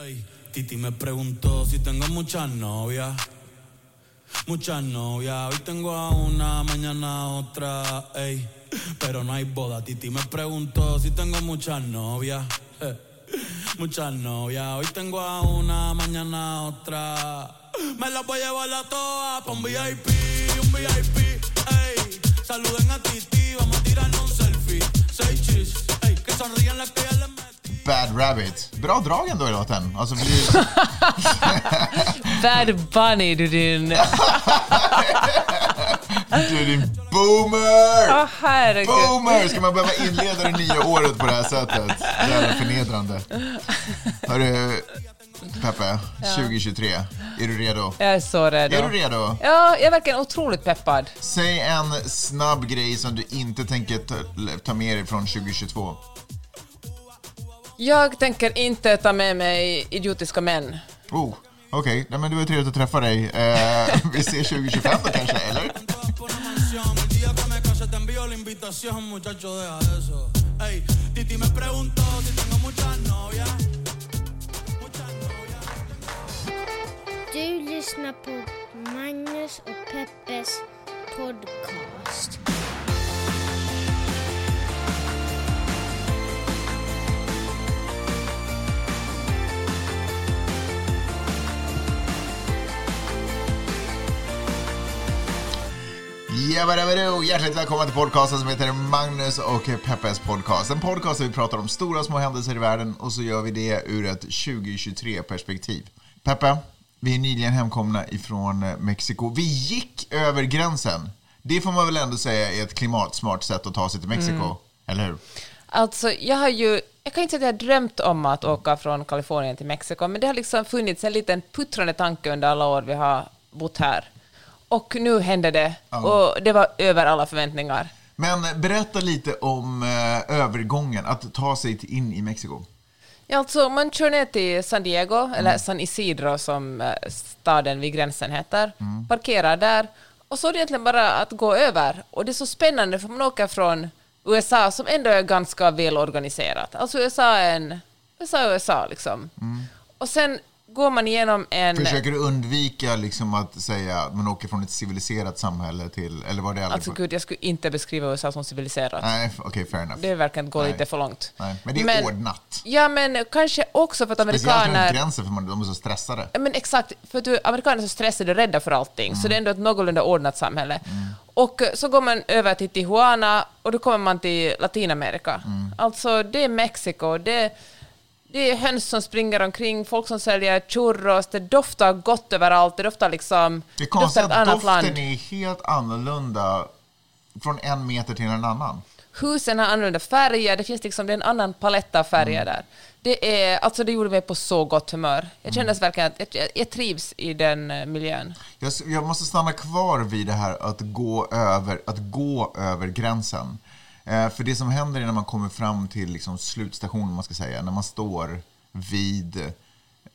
Ey, Titi me preguntó si tengo muchas novias. Muchas novias, hoy tengo a una, mañana otra, ey. Pero no hay boda. Titi me preguntó si tengo muchas novias. Muchas novias, hoy tengo a una, mañana otra. Me las voy a llevar a todas pa' un VIP, un VIP, ey. Saluden a Titi, vamos a tirarnos un selfie. Seis chis, ey. Que sonrían las que. Bad Rabbit. Bra drag ändå i låten. Alltså, det- Bad Bunny, du din... du din boomer! Herregud. Boomer! Ska man behöva inleda det nya året på det här sättet? Jävla förnedrande. Hörru, Peppe, 2023. Är du redo? Jag är så redo. Är du redo? Ja, jag är verkligen otroligt peppad. Säg en snabb grej som du inte tänker ta, ta med dig från 2022. Jag tänker inte ta med mig idiotiska män. Oh, okej. Nej, men det var trevligt att träffa dig. Eh, vi ses 2025 då kanske, eller? Du lyssnar på Magnus och Peppes podcast. Jabbadabadoo! Hjärtligt välkomna till podcasten som heter Magnus och Peppes podcast. En podcast där vi pratar om stora och små händelser i världen och så gör vi det ur ett 2023-perspektiv. Peppe, vi är nyligen hemkomna ifrån Mexiko. Vi gick över gränsen. Det får man väl ändå säga är ett klimatsmart sätt att ta sig till Mexiko, eller hur? Alltså, jag har ju... Jag kan inte säga att jag har drömt om att åka från Kalifornien till Mexiko, men det har liksom funnits en liten puttrande tanke under alla år vi har bott här. Och nu hände det, och det var över alla förväntningar. Men berätta lite om eh, övergången, att ta sig till- in i Mexiko. Ja, alltså, man kör ner till San Diego, eller San Isidro som eh, staden vid gränsen heter, parkerar där, och så är det egentligen bara att gå över. Och det är så spännande, för man åker från USA som ändå är ganska välorganiserat. Alltså USA är en... USA är USA, liksom. Och sen går man igenom en... Försöker du undvika liksom att säga att man åker från ett civiliserat samhälle till, eller var det aldrig Alltså gud, jag skulle inte beskriva USA som civiliserat. Nej, okej, fair enough. Det är att gå Nej. lite för långt. Nej, men det är ordnat. Ja, men kanske också för att Speciellt runt amerikaner... gränsen för man, de är så stressade. Men exakt, för att du, amerikaner är så stressade och rädda för allting, så det är ändå ett någorlunda ordnat samhälle. Och eh, så går man över till Tijuana och då kommer man till Latinamerika. Alltså, det är Mexiko, det, det är höns som springer omkring, folk som säljer churros, det doftar gott överallt, det doftar liksom... Det är doftar konstigt att doften land. är helt annorlunda från en meter till en annan. Husen har annorlunda färger, det finns liksom det är en annan palett av färger där. Det, är, alltså det gjorde mig på så gott humör. Jag kände verkligen att jag, jag trivs i den eh, miljön. Jag, jag måste stanna kvar vid det här att gå över, att gå över gränsen. Eh, för det som händer är när man kommer fram till liksom slutstationen, man ska säga, när man står vid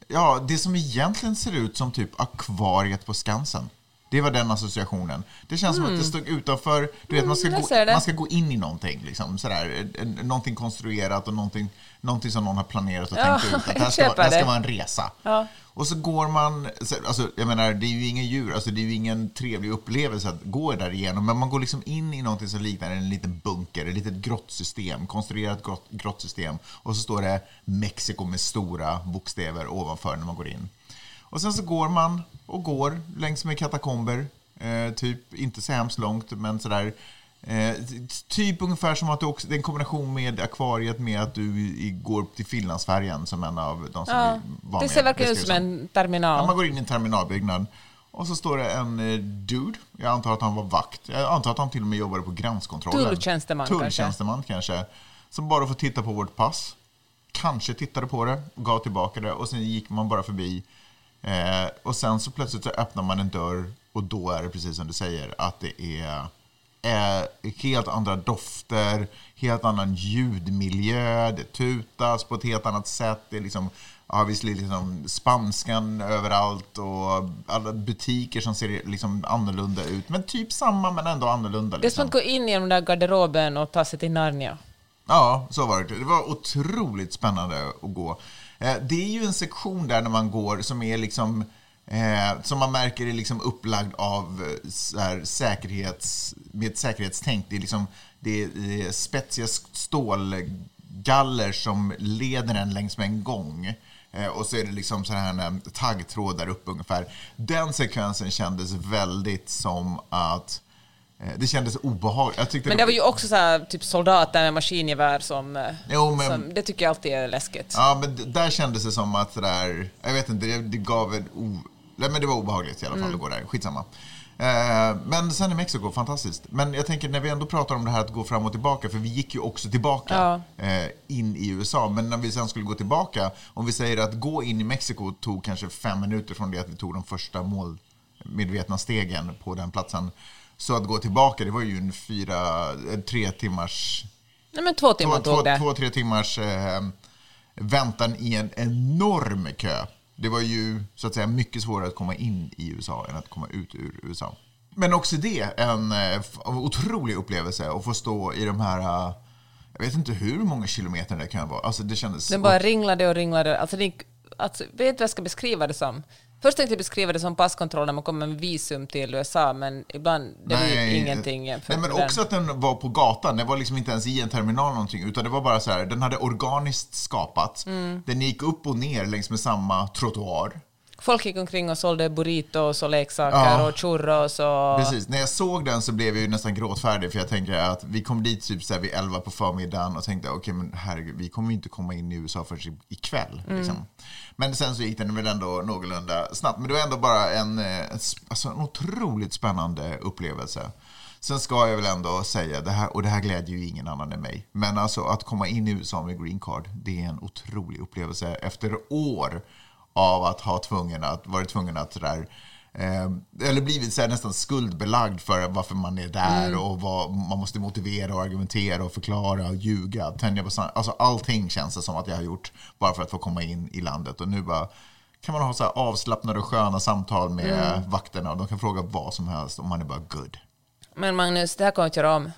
ja, det som egentligen ser ut som typ akvariet på Skansen. Det var den associationen. Det känns som att det stod utanför, du vet man ska, Mm, gå, man ska gå in i någonting, liksom, sådär, någonting konstruerat och någonting, någonting som någon har planerat och Ja, tänkt ut. Att det här ska, vara- det här ska vara en resa. Ja. Och så går man, så- alltså, jag menar det är ju inga djur, alltså det är ju ingen trevlig upplevelse att gå där igenom, men man går liksom in i någonting som liknar en liten bunker, ett litet grottsystem, konstruerat grott, grottsystem, och så står det Mexiko med stora bokstäver ovanför när man går in. Och sen så går man och går längs med katakomber, eh, typ inte så hemskt långt, men sådär Eh, typ ungefär som att du också, det är en kombination med akvariet med att du i- går till Finlandsfärjan som en av de som Ja, var det med ser verkligen ut som en terminal. Ja, man går in i en terminalbyggnad och så står det en eh, dude, jag antar att han var vakt, jag antar att han till och med jobbade på gränskontrollen. Tulltjänsteman kanske. Tulltjänsteman kanske. Som bara får titta på vårt pass, kanske tittade på det, gav tillbaka det och sen gick man bara förbi. Eh, och sen så plötsligt så öppnar man en dörr och då är det precis som du säger, att det är eh, helt andra dofter, helt annan ljudmiljö, det tutas på ett helt annat sätt. Det är liksom, ja, visserligen liksom spanskan överallt och alla butiker som ser liksom annorlunda ut. Men typ samma men ändå annorlunda. Det är som Liksom. att gå in i den där garderoben och ta sig till Narnia. Ja, så var det. Det var otroligt spännande att gå. Eh, det är ju en sektion där när man går som är liksom Eh, som man märker är liksom upplagd av eh, så här, säkerhets, med ett säkerhetstänk. Det är, liksom, det är, det är spetsiga stålgaller som leder en längs med en gång. Eh, och så är det liksom så här eh, en taggtråd där uppe ungefär. Den sekvensen kändes väldigt som att eh, det kändes obehagligt. Men det var ju också så här, typ soldater med maskingevär som, eh, Jo, men- som... Det tycker jag alltid är läskigt. Ja, men där kändes det som att det där, jag vet inte, det, det gav en o, nej, men det var obehagligt i alla fall att gå där. Skitsamma. Eh, men sen i Mexiko, fantastiskt. Men jag tänker när vi ändå pratar om det här att gå fram och tillbaka, för vi gick ju också tillbaka eh, in i USA. Men när vi sen skulle gå tillbaka, om vi säger att gå in i Mexiko tog kanske fem minuter från det att vi tog de första målmedvetna stegen på den platsen. Så att gå tillbaka, det var ju en fyra, tre timmars Nej men två timmar två, tog det. två, tre timmars eh, väntan i en enorm kö. Det var ju så att säga mycket svårare att komma in i USA än att komma ut ur USA. Men också det, en eh, otrolig upplevelse att få stå i de här, eh, jag vet inte hur många kilometer det kan vara. Alltså det kändes... Den bara ringlade och ringlade. Alltså, det, alltså, vet du vad jag ska beskriva det som? Först tänkte jag beskriva det som passkontroll när man kommer med visum till USA, men ibland det var ju ingenting Nej, men den. också att den var på gatan. Den var liksom inte ens i en terminal någonting, utan det var bara så här, den hade organiskt skapats. Mm. Den gick upp och ner längs med samma trottoar. Folk gick omkring och sålde burritos och leksaker Ja. och churros och... Precis. När jag såg den så blev jag ju nästan gråtfärdig för jag tänker att vi kom dit typ så här vid 11 på förmiddagen och tänkte okej men herregud, vi kommer ju inte komma in i USA förrän ikväll. Liksom. Men sen så gick den väl ändå någorlunda snabbt. Men det var ändå bara en, eh, alltså en otroligt spännande upplevelse. Sen ska jag väl ändå säga, det här, och det här glädjer ju ingen annan än mig, men alltså att komma in i USA med green card, det är en otrolig upplevelse efter år av att ha tvungen att, varit tvungen att sådär, eh, eller blivit så här nästan skuldbelagd för varför man är där och vad man måste motivera och argumentera och förklara och ljuga. Tänja på san- alltså allting känns det som att jag har gjort bara för att få komma in i landet och nu bara kan man ha så avslappnade och sköna samtal med vakterna och de kan fråga vad som helst och man är bara good. Men Magnus, det här kommer vi att göra om.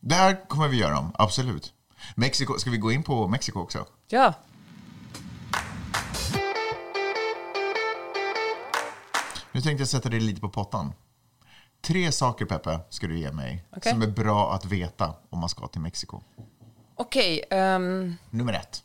Det här kommer vi göra om, absolut. Mexiko, ska vi gå in på Mexiko också? Ja. Nu tänkte jag sätta dig lite på pottan. Tre saker, Peppe, ska du ge mig Okej. som är bra att veta om man ska till Mexiko. Okej, ehm, Nummer ett.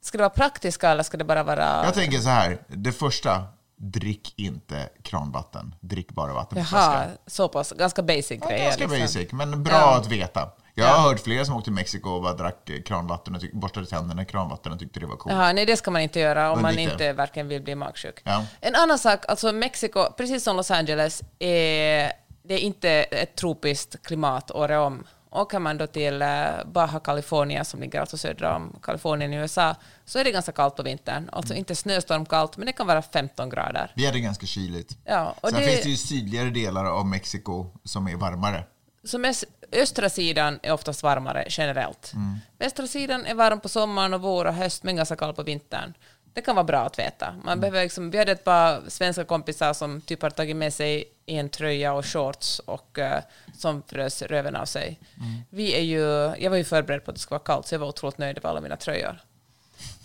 ska det vara praktiska eller ska det bara vara... Jag tänker så här. Det första, drick inte kranvatten. Drick bara vatten på Jaha, flaska. så pass. Ganska basic Ja, grejer. ganska liksom. basic, men bra Ja. att veta. Jag har hört flera som åkte till Mexiko och bara drack eh, kranvatten och borstade tänderna i kranvatten och tyckte det var coolt. Jaha, nej, det ska man inte göra om man det. inte verkligen vill bli magsjuk. Ja. En annan sak, alltså Mexiko, precis som Los Angeles, är, det är inte ett tropiskt klimat året om. Åker man då till eh, Baja California, som ligger alltså södra om Kalifornien i USA, så är det ganska kallt på vintern. Alltså inte snöstormkallt, men det kan vara 15 grader. Vi hade ganska kyligt. Ja, och Sen det- finns det ju sydligare delar av Mexiko som är varmare. Så mest, östra sidan är oftast varmare generellt. Mm. Västra sidan är varm på sommaren och vår och höst, men ganska kall på vintern. Det kan vara bra att veta. Man Mm. behöver liksom, vi hade ett par svenska kompisar som typ har tagit med sig en tröja och shorts och eh, som frös röven av sig. Mm. Vi är ju, jag var ju förberedd på att det skulle vara kallt, så jag var otroligt nöjd med alla mina tröjor.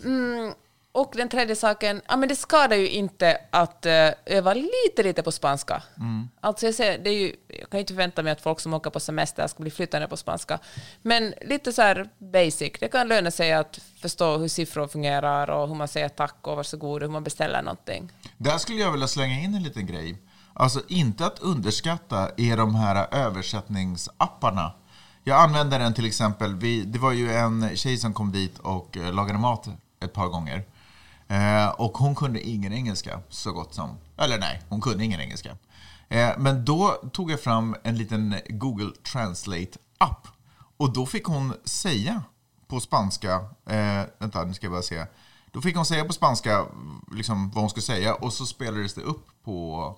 Mm, och den tredje saken, ja, men det skadar ju inte att eh, öva lite, lite på spanska. Alltså jag, ser, det är ju, jag kan ju inte förvänta mig att folk som åker på semester ska bli flyttande på spanska. Men lite så här basic, det kan löna sig att förstå hur siffror fungerar och hur man säger tack och varsågod och hur man beställer någonting. Där skulle jag vilja slänga in en liten grej. Alltså inte att underskatta är de här översättningsapparna. Jag använder den till exempel, vi, det var ju en tjej som kom dit och eh, lagade mat ett par gånger. Eh, och hon kunde ingen engelska så gott som, eller nej, hon kunde ingen engelska. Eh, men då tog jag fram en liten Google Translate-app. Och då fick hon säga på spanska, eh, vänta nu ska jag bara se. Då fick hon säga på spanska liksom, vad hon skulle säga och så spelades det upp på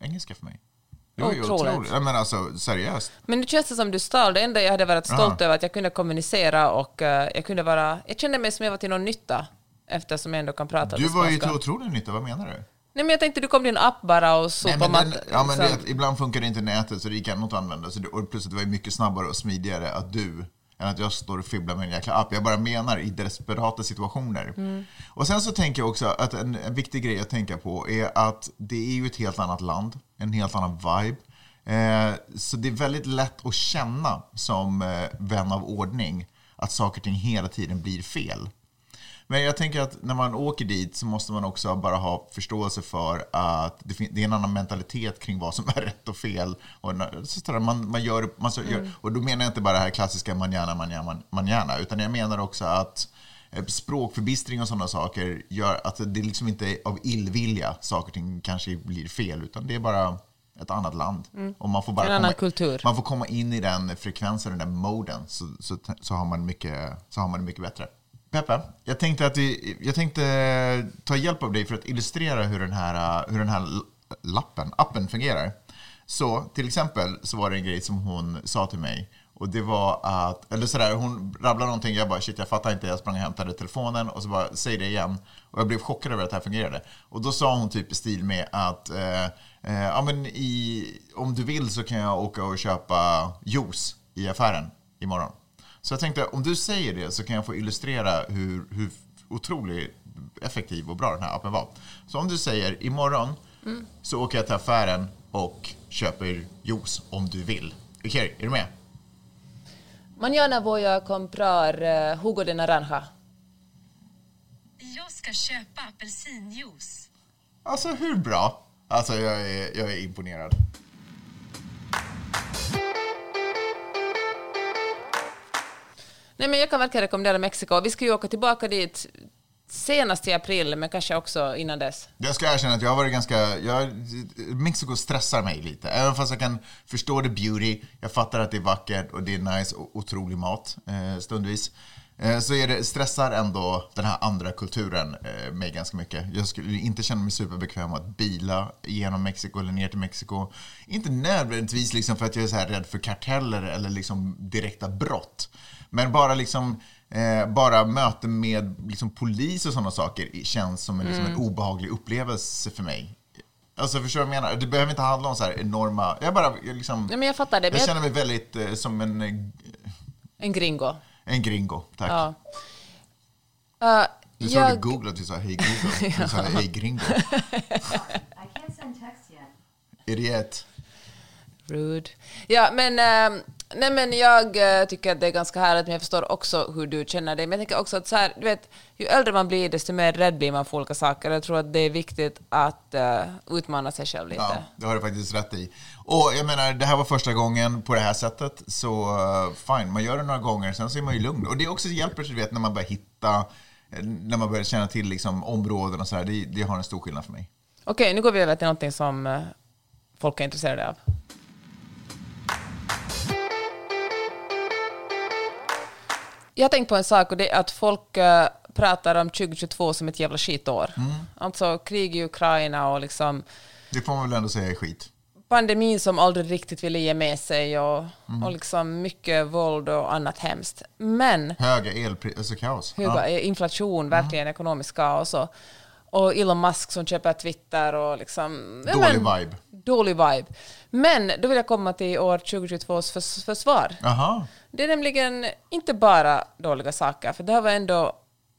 engelska för mig. Det var ju Otroligt. men alltså seriöst. Men nu känns det som du stal. Det enda jag hade varit stolt över att jag kunde kommunicera och eh, jag kunde vara... Jag kände mig som jag var till någon nytta eftersom jag ändå kan prata Du var ju till otrolig nytta, vad menar du? Nej men jag tänkte du kom till en app bara och Nej, sopade men mat. den, ja, men liksom. det, ibland funkar det inte nätet så det gick ändå att använda. Så det, och plus att det var mycket snabbare och smidigare att du än att jag står och fibblar med en jäkla app. Jag bara menar i desperata situationer. Och sen så tänker jag också att en, en viktig grej att tänka på är att det är ju ett helt annat land, en helt annan vibe. Eh, så det är väldigt lätt att känna som eh, vän av ordning att saker och ting hela tiden blir fel. Men jag tänker att när man åker dit så måste man också bara ha förståelse för att det, är en annan mentalitet kring vad som är rätt och fel. Och så man, man gör, man så, gör, och då menar jag inte bara det här klassiska manjana, manjana, manjana, utan jag menar också att eh, språkförbistring och sådana saker gör att det liksom inte är av illvilja saker och ting kanske blir fel, utan det är bara ett annat land. Och man får bara En annan komma, kultur. Man får komma in i den frekvensen, den där moden, så, så, så, har man mycket, så har man det mycket bättre. Peppe, jag tänkte, att vi, jag tänkte eh, ta hjälp av dig för att illustrera hur den här, eh, hur den här lappen, appen fungerar. Så till exempel så var det en grej som hon sa till mig och det var att, eller sådär, hon rabblade någonting, jag bara shit jag fattar inte, jag sprang och hämtade telefonen och så bara säg det igen. Och jag blev chockad över att det här fungerade. Och då sa hon typ i stil med att eh, eh, ja, men i, om du vill så kan jag åka och köpa juice i affären imorgon. Så jag tänkte, om du säger det så kan jag få illustrera hur, hur otroligt effektiv och bra den här appen var. Så om du säger imorgon så åker jag till affären och köper juice om du vill. Okej, är du med? Mañana voy a comprar eh, jugo de naranja. Jag ska köpa apelsinjuice. Alltså hur bra? Alltså jag är, jag är imponerad. Nej, men jag kan verkligen rekommendera Mexiko. Vi ska ju åka tillbaka dit senast i april, men kanske också innan dess. Jag ska erkänna att jag har varit ganska... Jag, Mexiko stressar mig lite. Även fast jag kan förstå the beauty, jag fattar att det är vackert och det är nice och otrolig mat eh, stundvis. Eh, så är det, stressar ändå den här andra kulturen eh, mig ganska mycket. Jag skulle inte känna mig superbekväm att bila genom Mexiko eller ner till Mexiko. Inte nödvändigtvis liksom för att jag är så här rädd för karteller eller liksom direkta brott. Men bara liksom Eh, bara möten med liksom, polis och sådana saker känns som en, liksom, en obehaglig upplevelse för mig. Alltså förstår du vad jag menar? Det behöver inte handla om så här enorma... Jag bara jag liksom... Nej, men jag fattar det. men Jag jag- känner mig väldigt eh, som en, eh, En gringo. en gringo. Tack. Ja. Uh, Du sa jag, det Google att du sa hej Google. Du sa hej gringo. I can't send text yet. Idiot. Rude. Ja, men, eh, nej, men jag eh, tycker att det är ganska härligt, men jag förstår också hur du känner dig. Men jag tänker också att så här, du vet, ju äldre man blir, desto mer rädd blir man för olika saker. Jag tror att det är viktigt att eh, utmana sig själv lite. Ja, det har du faktiskt rätt i. Och jag menar, det här var första gången på det här sättet, så uh, fine, man gör det några gånger, sen så är man ju lugn. Och det också hjälper, du vet, när man börjar hitta, när man börjar känna till liksom, områden och så här, det, det har en stor skillnad för mig. Okej, nu går vi över till någonting som folk är intresserade av. Jag har tänkt på en sak och det är att folk eh, pratar om 2022 som ett jävla skitår. Alltså krig i Ukraina och liksom Det får man väl ändå säga är skit. pandemin som aldrig riktigt ville ge med sig och, och liksom mycket våld och annat hemskt. Men Höga elpriser, alltså kaos. höga Ja. inflation, verkligen ekonomisk kaos och, och Elon Musk som köper Twitter och liksom... Dålig men- vibe. Dålig vibe. Men då vill jag komma till år 2022s förs- försvar. Jaha. Det är nämligen inte bara dåliga saker, för det här var ändå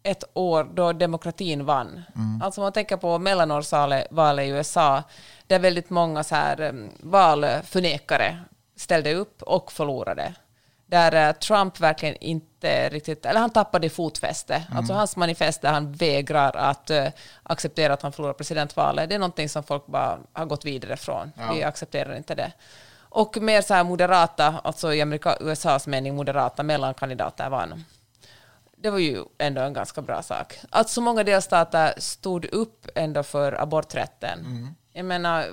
ett år då demokratin vann. Alltså om man tänker på mellanårsvalet valet i USA, där väldigt många så här, um, valförnekare ställde upp och förlorade. Där eh, Trump verkligen inte riktigt, eller han tappade fotfäste. Alltså hans manifest där han vägrar att eh, acceptera att han förlorar presidentvalet, det är någonting som folk bara har gått vidare från. Vi accepterar inte det. Och mer så här moderata, alltså i Amerika, USAs mening moderata mellankandidater vann. Det var ju ändå en ganska bra sak. Att så många delstater stod upp ändå för aborträtten. Jag menar,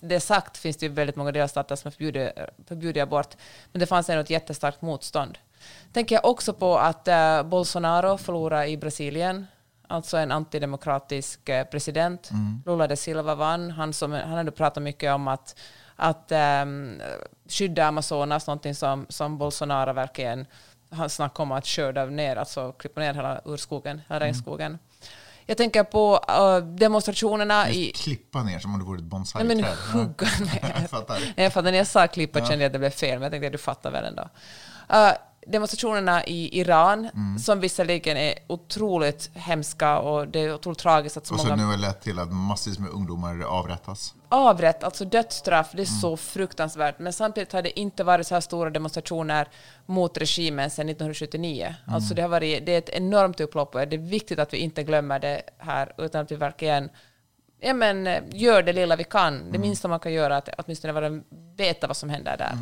det sagt finns det ju väldigt många delstater som har förbjudit, förbjudit abort, men det fanns ändå ett jättestarkt motstånd. Tänker jag också på att eh, Bolsonaro förlorade i Brasilien, alltså en antidemokratisk eh, president. Lula da Silva vann. Han, som, han hade pratat mycket om att, att ehm, skydda Amazonas, någonting som, som Bolsonaro verkligen har snackat om att skörda ner, alltså klippa ner hela urskogen, hela regnskogen. Jag tänker på eh, demonstrationerna i... Klippa ner som om det vore ett Nej, bonsai-träd. men Ja. hugga ner. Jag fattar. Nej, Jag fattar, när jag sa klippa kände jag att det blev fel, men jag tänkte att du fattar väl ändå. Uh, demonstrationerna i Iran, Mm. som visserligen är otroligt hemska och det är otroligt tragiskt att så Och många nu har lett till att massvis med ungdomar avrättas. avrätt, alltså dödsstraff, det är Mm. så fruktansvärt. Men samtidigt har det inte varit så här stora demonstrationer mot regimen sedan 1979. Mm. Alltså det, har varit, det är ett enormt upplopp och det är viktigt att vi inte glömmer det här, utan att vi verkligen ja, men, eh, gör det lilla vi kan. Mm. Det minsta man kan göra är att åtminstone veta vad som händer där.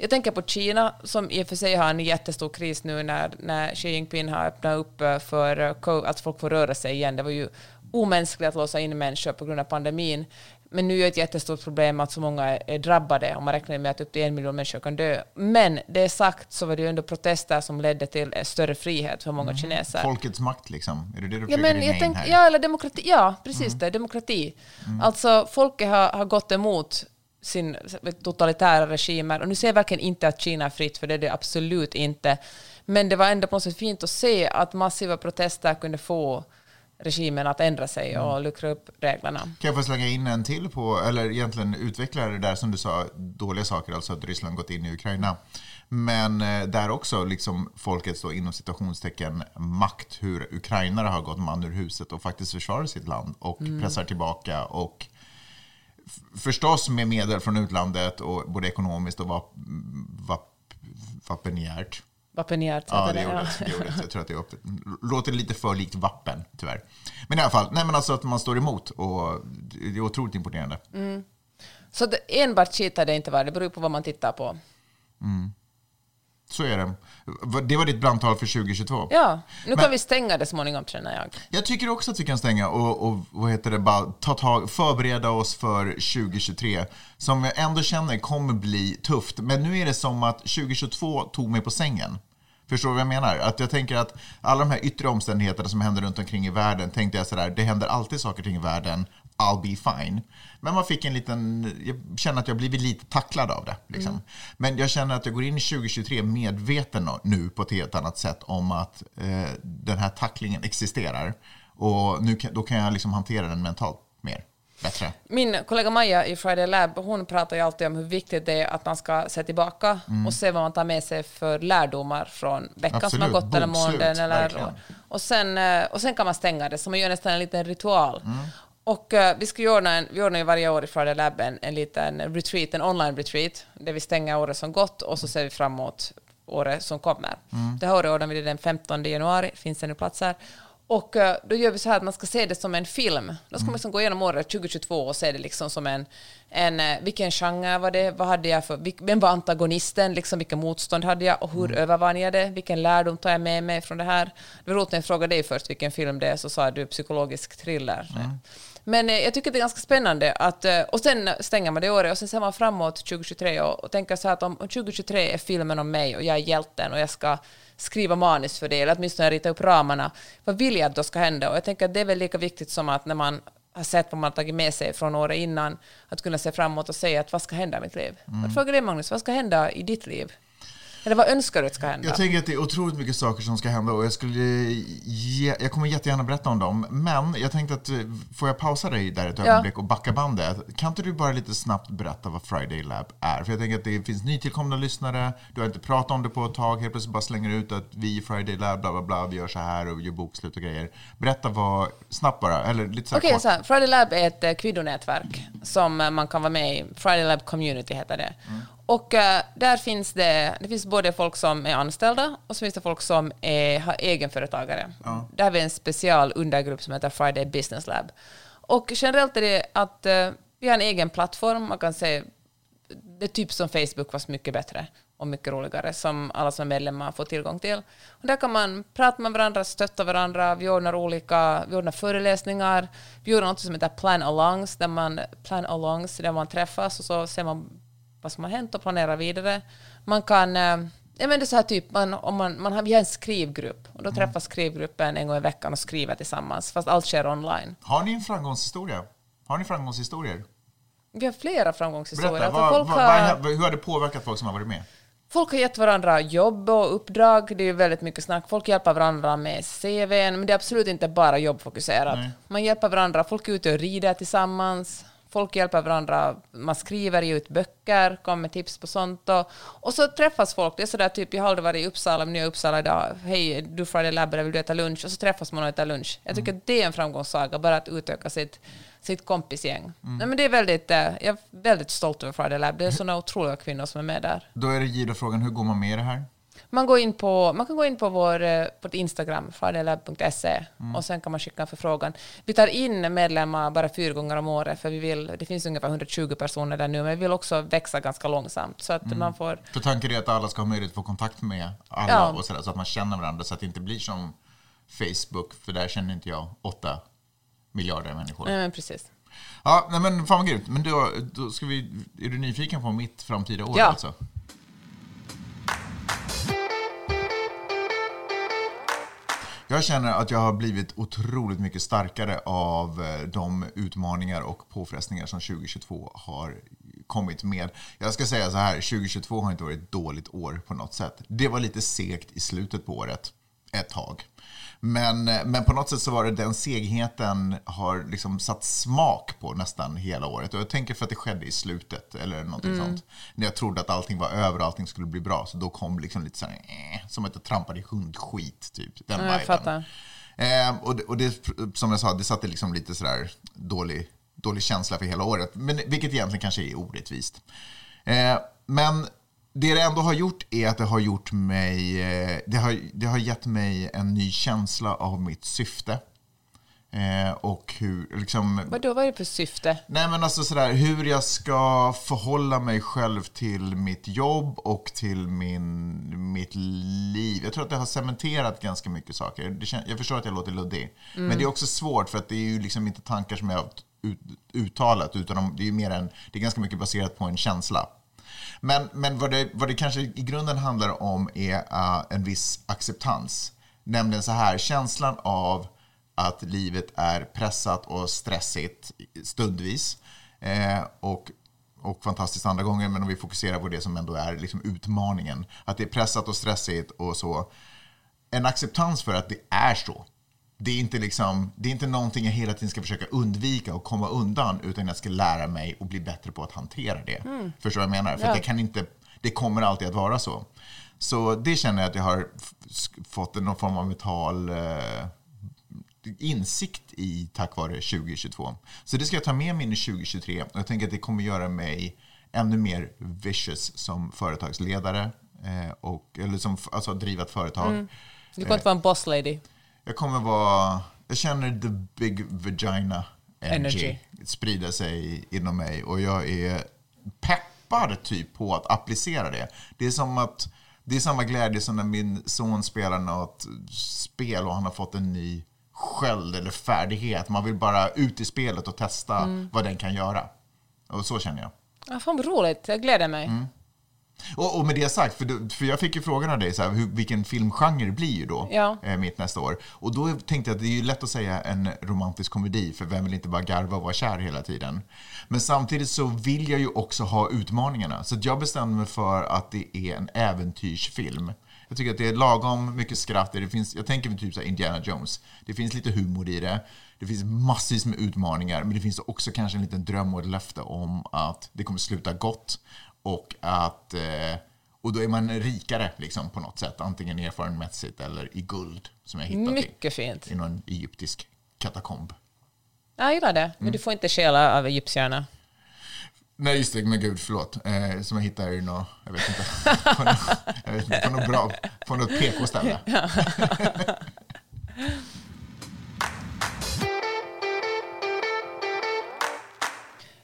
Jag tänker på Kina, som i och för sig har en jättestor kris nu när, när Xi Jinping har öppnat upp eh, för eh, att folk får röra sig igen. Det var ju omänskligt att låsa in människor på grund av pandemin. Men nu är det ett jättestort problem att så många är, drabbade och man räknar med att upp till en miljon människor kan dö. Men det sagt så var det ju ändå protester som ledde till eh, större frihet för många kineser. Folkets makt liksom. Är det det du Ja, men jag tänk, här? ja, eller demokrati. Ja, precis det. Demokrati. Alltså, folket har, har gått emot sin totalitära regimer. Och nu säger jag verkligen inte att Kina är fritt, för det är det absolut inte. Men det var ändå på något sätt fint att se att massiva protester kunde få regimen att ändra sig och luckra upp reglerna. Kan jag få slänga in en till på, eller egentligen utveckla det där som du sa, dåliga saker, alltså att Ryssland gått in i Ukraina. Men eh, där också liksom folkets då inom citationstecken makt, hur ukrainare har gått man ur huset och faktiskt försvarar sitt land och pressar tillbaka och förstås med medel från utlandet och både ekonomiskt och vap, vap, vapeniärt. Vapeniert Ja, det gjorde det. gjorde. Jag tror att det är upp, låter lite för likt vapen, tyvärr. Men i alla fall, nej men alltså att man står emot och det är otroligt imponerande. Så det, enbart skit har det inte varit, det beror på vad man tittar på. Så är det. Det var ditt brandtal för 2022. Ja, nu Men- kan vi stänga det småningom känner jag. Jag tycker också att vi kan stänga och, och vad heter det, bara ta tag, förbereda oss för 2023 som jag ändå känner kommer bli tufft. Men nu är det som att 2022 tog mig på sängen. Förstår du vad jag menar? Att jag tänker att alla de här yttre omständigheterna som händer runt omkring i världen, tänkte jag sådär, det händer alltid saker i världen, I'll be fine. Men man fick en liten, jag känner att jag blivit lite tacklad av det. Liksom. Men jag känner att jag går in i 2023 medveten nu på ett helt annat sätt om att eh, den här tacklingen existerar. Och nu då kan jag liksom hantera den mentalt mer, bättre. Min kollega Maja i Friday Lab, hon pratar ju alltid om hur viktigt det är att man ska se tillbaka och se vad man tar med sig för lärdomar från veckan som har gått eller månaden. Eller, och, och, sen, eh, och sen kan man stänga det, så man gör nästan en liten ritual. Mm. Och eh, vi ska göra en, vi ordnar ju varje år i Friday Lab en, en liten retreat, en online retreat, där vi stänger året som gått och så ser vi framåt året som kommer. Mm. Det här året ordnar vi det den 15 januari, finns det nu platser. Och eh, då gör vi så här att man ska se det som en film. Då ska man liksom gå igenom året 2022 och se det liksom som en, en eh, vilken genre var det, vad hade jag för, vem var antagonisten, liksom vilka motstånd hade jag och hur övervann jag det, vilken lärdom tar jag med mig från det här. Det var roligt när jag frågade dig först vilken film det är, så sa du psykologisk thriller. Men eh, jag tycker det är ganska spännande att, eh, och sen stänger man det året och sen ser man framåt 2023 och, och tänker så här att om, om 2023 är filmen om mig och jag är hjälten och jag ska skriva manus för det, eller åtminstone rita upp ramarna, vad vill jag att då ska hända? Och jag tänker att det är väl lika viktigt som att när man har sett vad man har tagit med sig från året innan, att kunna se framåt och säga att vad ska hända i mitt liv? Jag frågar dig Magnus, vad ska hända i ditt liv? Eller vad önskar du att ska hända? Jag tänker att det är otroligt mycket saker som ska hända och jag, skulle ge, jag kommer jättegärna berätta om dem. Men jag tänkte att, eh, får jag pausa dig där ett Ja. ögonblick och backa bandet? Kan inte du bara lite snabbt berätta vad Friday Lab är? För jag tänker att det finns nytillkomna lyssnare, du har inte pratat om det på ett tag, helt plötsligt bara slänger ut att vi i Friday Lab, bla bla bla, vi gör så här och gör bokslut och grejer. Berätta vad, snabbt bara, eller lite så här Okej, så här, Friday Lab är ett eh, kvinnonätverk som eh, man kan vara med i. Friday Lab Community heter det. Och eh, där finns det, det finns både folk som är anställda och så finns det folk som är, har egenföretagare. Där har vi en special undergrupp som heter Friday Business Lab. Och generellt är det att eh, vi har en egen plattform, man kan säga det är typ som Facebook fast mycket bättre och mycket roligare som alla som är medlemmar får tillgång till. Och där kan man prata med varandra, stötta varandra, vi ordnar olika, vi ordnar föreläsningar, vi ordnar något som heter plan alongs, där man, plan alongs, där man träffas och så ser man vad som har hänt och planerar vidare. Man kan, eh, ja men det är så här typ, man, om man, man har, vi har en skrivgrupp och då träffas skrivgruppen en gång i veckan och skriver tillsammans, fast allt sker online. Har ni en framgångshistoria? Har ni framgångshistorier? Vi har flera framgångshistorier. Berätta, Alltså, vad, folk vad, har- vad, hur har det påverkat folk som har varit med? Folk har gett varandra jobb och uppdrag. Det är ju väldigt mycket snack. Folk hjälper varandra med CVn, men det är absolut inte bara jobbfokuserat. Nej. Man hjälper varandra. Folk är ute och rider tillsammans. Folk hjälper varandra, man skriver ut böcker, kommer med tips på sånt. Och, och så träffas folk, det är sådär typ, jag har aldrig varit i Uppsala, men nu är jag i Uppsala idag, hej, du Friday Lab, vill du äta lunch? Och så träffas man och äter lunch. Jag tycker att det är en framgångssaga, bara att utöka sitt, sitt kompisgäng. Nej, men det är väldigt, eh, jag är väldigt stolt över Friday Lab, det är sådana otroliga kvinnor som är med där. Då är det givet frågan, hur går man med i det här? Man, går in på, man kan gå in på vår eh, på Instagram, fridaylab.se, och sen kan man skicka en förfrågan. Vi tar in medlemmar bara fyra gånger om året, för vi vill, det finns ungefär 120 personer där nu, men vi vill också växa ganska långsamt. Så att man får... För tanken är att alla ska ha möjlighet att få kontakt med alla Ja. och sådär, så att man känner varandra så att det inte blir som Facebook, för där känner inte jag åtta miljarder människor. Nej, men precis. Ja, nej men fan vad grymt. Men då, då ska vi, är du nyfiken på mitt framtida år Ja. alltså? Jag känner att jag har blivit otroligt mycket starkare av eh, de utmaningar och påfrestningar som 2022 har kommit med. Jag ska säga så här, 2022 har inte varit ett dåligt år på något sätt. Det var lite segt i slutet på året, ett tag. Men, eh, men på något sätt så var det den segheten har liksom satt smak på nästan hela året. Och jag tänker för att det skedde i slutet eller någonting sånt. När jag trodde att allting var över och allting skulle bli bra. Så då kom liksom lite så här, eh, som att jag trampade i hundskit typ. Den Ja, jag viben. Eh, och det, och det, som jag sa, det satte liksom lite sådär dålig, dålig känsla för hela året. Men, vilket egentligen kanske är orättvist. Eh, men det det ändå har gjort är att det har gjort mig, eh, det har, det har gett mig en ny känsla av mitt syfte. Eh, och hur, liksom, Vadå, vad är det för syfte? Nej men alltså sådär hur jag ska förhålla mig själv till mitt jobb och till min, mitt liv. Jag tror att det har cementerat ganska mycket saker. Det jag förstår att jag låter luddig. Men det är också svårt för att det är ju liksom inte tankar som jag har ut, uttalat utan de, det är mer en, det är ganska mycket baserat på en känsla. Men, men vad, det, vad det kanske i grunden handlar om är uh, en viss acceptans. Nämligen så här, känslan av att livet är pressat och stressigt stundvis eh, och, och fantastiskt andra gånger. Men om vi fokuserar på det som ändå är liksom utmaningen. Att det är pressat och stressigt och så. En acceptans för att det är så. Det är, inte liksom, det är inte någonting jag hela tiden ska försöka undvika och komma undan utan jag ska lära mig och bli bättre på att hantera det. Förstår du vad jag menar? För Ja. det, kan inte, det kommer alltid att vara så. Så det känner jag att jag har fått någon form av mental eh, insikt i tack vare 2022. Så det ska jag ta med mig in i 2023 och jag tänker att det kommer göra mig ännu mer vicious som företagsledare eh, och, eller som alltså, driva ett företag. Du kommer inte vara en boss lady. Jag kommer vara... Jag känner the big vagina energy, Energy. sprida sig inom mig och jag är peppad typ på att applicera det. Det är som att det är samma glädje som när min son spelar något spel och han har fått en ny sköld eller färdighet. Man vill bara ut i spelet och testa vad den kan göra. Och så känner jag. Ja, fan vad roligt, jag gläder mig. Och, och med det sagt, för, du, för jag fick ju frågan av dig, så här, hur, vilken filmgenre blir ju då Ja. eh, mitt nästa år. Och då tänkte jag att det är ju lätt att säga en romantisk komedi, för vem vill inte bara garva och vara kär hela tiden? Men samtidigt så vill jag ju också ha utmaningarna. Så jag bestämde mig för att det är en äventyrsfilm. Jag tycker att det är lagom mycket skratt. Det finns, jag tänker typ så Indiana Jones. Det finns lite humor i det. Det finns massvis med utmaningar, men det finns också kanske en liten dröm och ett löfte om att det kommer sluta gott. Och att eh, och då är man rikare liksom, på något sätt. Antingen erfarenhetsmässigt eller i guld som jag hittat i, Mycket fint. i någon egyptisk katakomb. Jag gillar det, men du får inte stjäla av egyptierna. Nej, just det. Men gud, förlåt. Eh, som jag hittade i något, jag vet inte, på något, jag vet inte, på något bra, på något PK-ställe.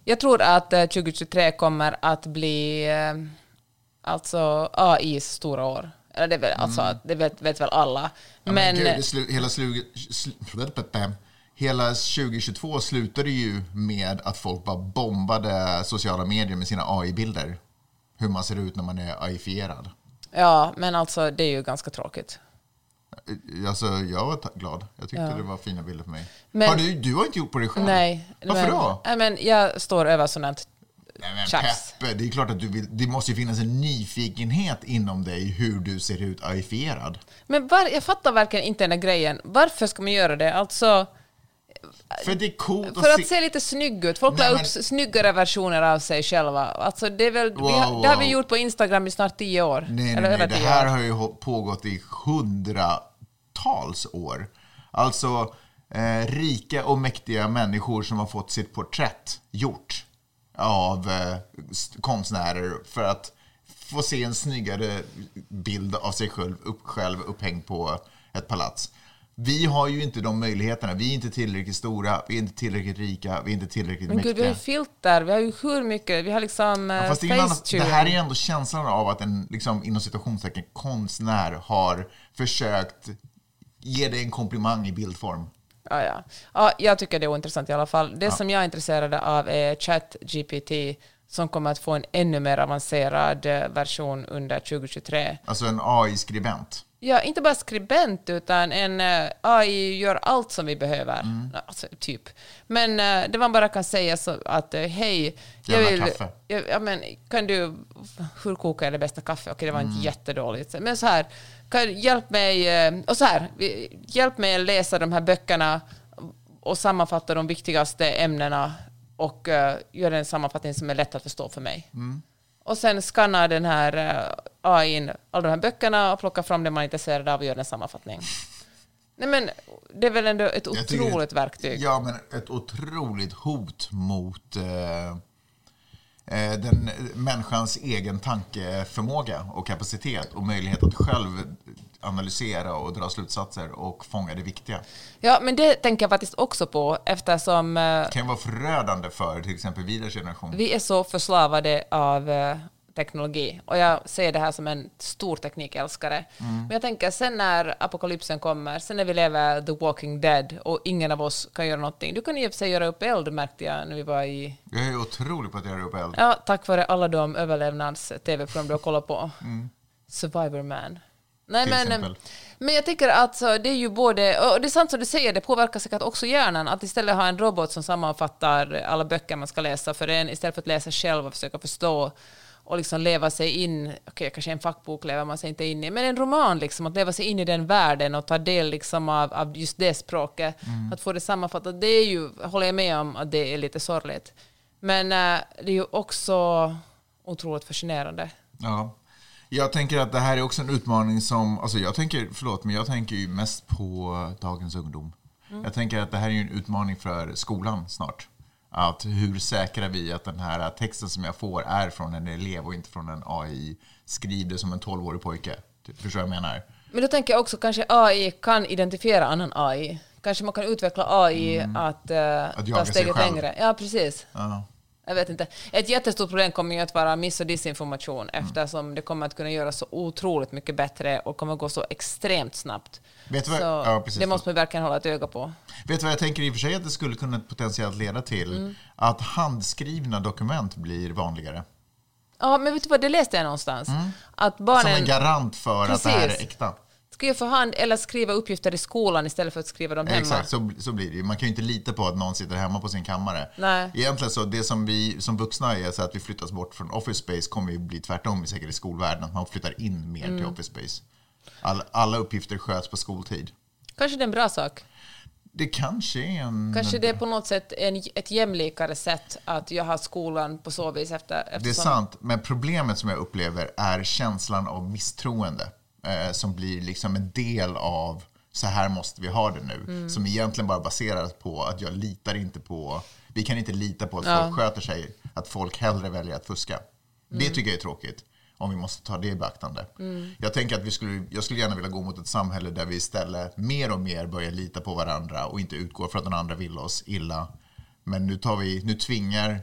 Jag tror att eh, 2023 kommer att bli eh, alltså AIs stora år. Eller det, är väl, alltså, det vet, vet väl alla. Mm. Ja, men gud, det slu, hela, slu, slu, hela 2022 slutade ju med att folk bara bombade sociala medier med sina AI-bilder. Hur man ser ut när man är AI-fierad. ja, men alltså det är ju ganska tråkigt. Alltså, jag var glad. Jag tyckte det var fina bilder på mig. Men- har du, du har inte gjort på dig själv? Nej. Varför men, då? Nej, men jag står över sånt. Nej, men. Peppe, det är klart att du vill, det måste ju finnas en nyfikenhet inom dig hur du ser ut AI-fierad. Men var, jag fattar verkligen inte den här grejen. Varför ska man göra det? Alltså, För det är coolt för att se... se lite snygg ut. Folk la upp men- snyggare versioner av sig själva. Alltså det, är väl, vi har, Wow, det har vi wow. gjort på Instagram i snart tio år. Nej, nej, nej. Det här år. har ju pågått i hundratals år. Alltså eh, rika och mäktiga människor som har fått sitt porträtt gjort av eh, st- konstnärer för att få se en snyggare bild av sig själv, upp, själv upphängd på ett palats. Vi har ju inte de möjligheterna. Vi är inte tillräckligt stora, vi är inte tillräckligt rika, vi är inte tillräckligt Men gud, mäktiga. vi har ju filter, vi har ju hur mycket, vi har liksom Ja, uh, fast en annan, det här är ändå känslan av att en, liksom, inom citationstecken, konstnär har försökt ge dig en komplimang i bildform. Ja, ja. ja, jag tycker det är ointressant i alla fall. Det som jag är intresserad av är ChatGPT som kommer att få en ännu mer avancerad eh, version under 2023. Alltså en AI-skribent. Ja, inte bara skribent, utan en eh, AI gör allt som vi behöver. Mm. Alltså, typ. Men eh, det man bara kan säga så att hej, jag vill... kaffe. Jag, ja, men, kan du... Hur kokar jag det bästa kaffe? Okej, det var Mm. inte jättedåligt. Men så här, kan, hjälp mig... eh, Och så här, hjälp mig att läsa de här böckerna och sammanfatta de viktigaste ämnena och uh, göra en sammanfattning som är lätt att förstå för mig. Mm. Och sen skannar den här uh, AI alla de här böckerna och plockar fram det man är intresserad av och gör en sammanfattning. Nej men det är väl ändå ett Jag tycker- otroligt verktyg. Ja, men ett otroligt hot mot eh, eh, den människans egen tankeförmåga och kapacitet och möjlighet att själv analysera och dra slutsatser och fånga det viktiga. Ja, men det tänker jag faktiskt också på eftersom eh, Det kan ju vara förödande för till exempel vidare generation. vi är så förslavade av eh, teknologi. Och jag ser det här som en stor teknikälskare. Men jag tänker sen när apokalypsen kommer, sen när vi lever the walking dead och ingen av oss kan göra någonting. Du kan i och för sig göra upp eld märkte jag när vi var i... Jag är otrolig på att göra upp eld. Ja, tack vare alla de överlevnads-tv-program du har kollat på. Survivor Man. Nej, men, exempel. men jag tycker att det är ju både, och det är sant som du säger, det påverkar säkert också hjärnan, att istället ha en robot som sammanfattar alla böcker man ska läsa för en, istället för att läsa själv och försöka förstå och liksom leva sig in, okej kanske en fackbok lever man sig inte in i, men en roman liksom, att leva sig in i den världen och ta del liksom av, av just det språket, att få det sammanfattat, det är ju, håller jag med om att det är lite sorgligt. Men eh, det är ju också otroligt fascinerande. Ja. Jag tänker att det här är också en utmaning som, alltså jag tänker, förlåt, men jag tänker ju mest på dagens ungdom. Mm. Jag tänker att det här är ju en utmaning för skolan snart. Att hur säkrar vi att den här texten som jag får är från en elev och inte från en AI, skriv det som en 12-årig pojke. Förstår vad jag menar? Men då tänker jag också kanske AI kan identifiera annan AI. Kanske man kan utveckla AI att, uh, Mm. Att ta steget längre. Ja, precis. Ja. Jag vet inte. Ett jättestort problem kommer ju att vara miss och disinformation Mm. eftersom det kommer att kunna göras så otroligt mycket bättre och kommer gå så extremt snabbt. Vet vad- så ja, precis. det måste man verkligen hålla ett öga på. Vet du vad jag tänker i och för sig att det skulle kunna potentiellt leda till? Mm. Att handskrivna dokument blir vanligare. Ja, men vet du vad, det läste jag någonstans. Att Mm. Som barnen en garant för att det här är Precis. äkta. Ska göra för hand eller skriva uppgifter i skolan istället för att skriva dem hemma. Exakt, så, så blir det ju. Man kan ju inte lita på att någon sitter hemma på sin kammare. Nej. Egentligen så, det som vi som vuxna är så att vi flyttas bort från office space kommer ju bli tvärtom säkert i skolvärlden. Att man flyttar in mer Mm. till office space. All, alla uppgifter sköts på skoltid. Kanske det är en bra sak. Det kanske är en... Kanske det är på något sätt en, ett jämlikare sätt att jag har skolan på så vis efter, eftersom... Det är sant, men problemet som jag upplever är känslan av misstroende eh, som blir liksom en del av så här måste vi ha det nu. Mm. Som egentligen bara baseras på att jag litar inte på, vi kan inte lita på att Ja. folk sköter sig, att folk hellre väljer att fuska. Det Mm. tycker jag är tråkigt, om vi måste ta det i beaktande. Jag tänker att vi skulle, jag skulle gärna vilja gå mot ett samhälle där vi istället mer och mer börjar lita på varandra och inte utgår från att den andra vill oss illa. Men nu, tar vi, nu tvingar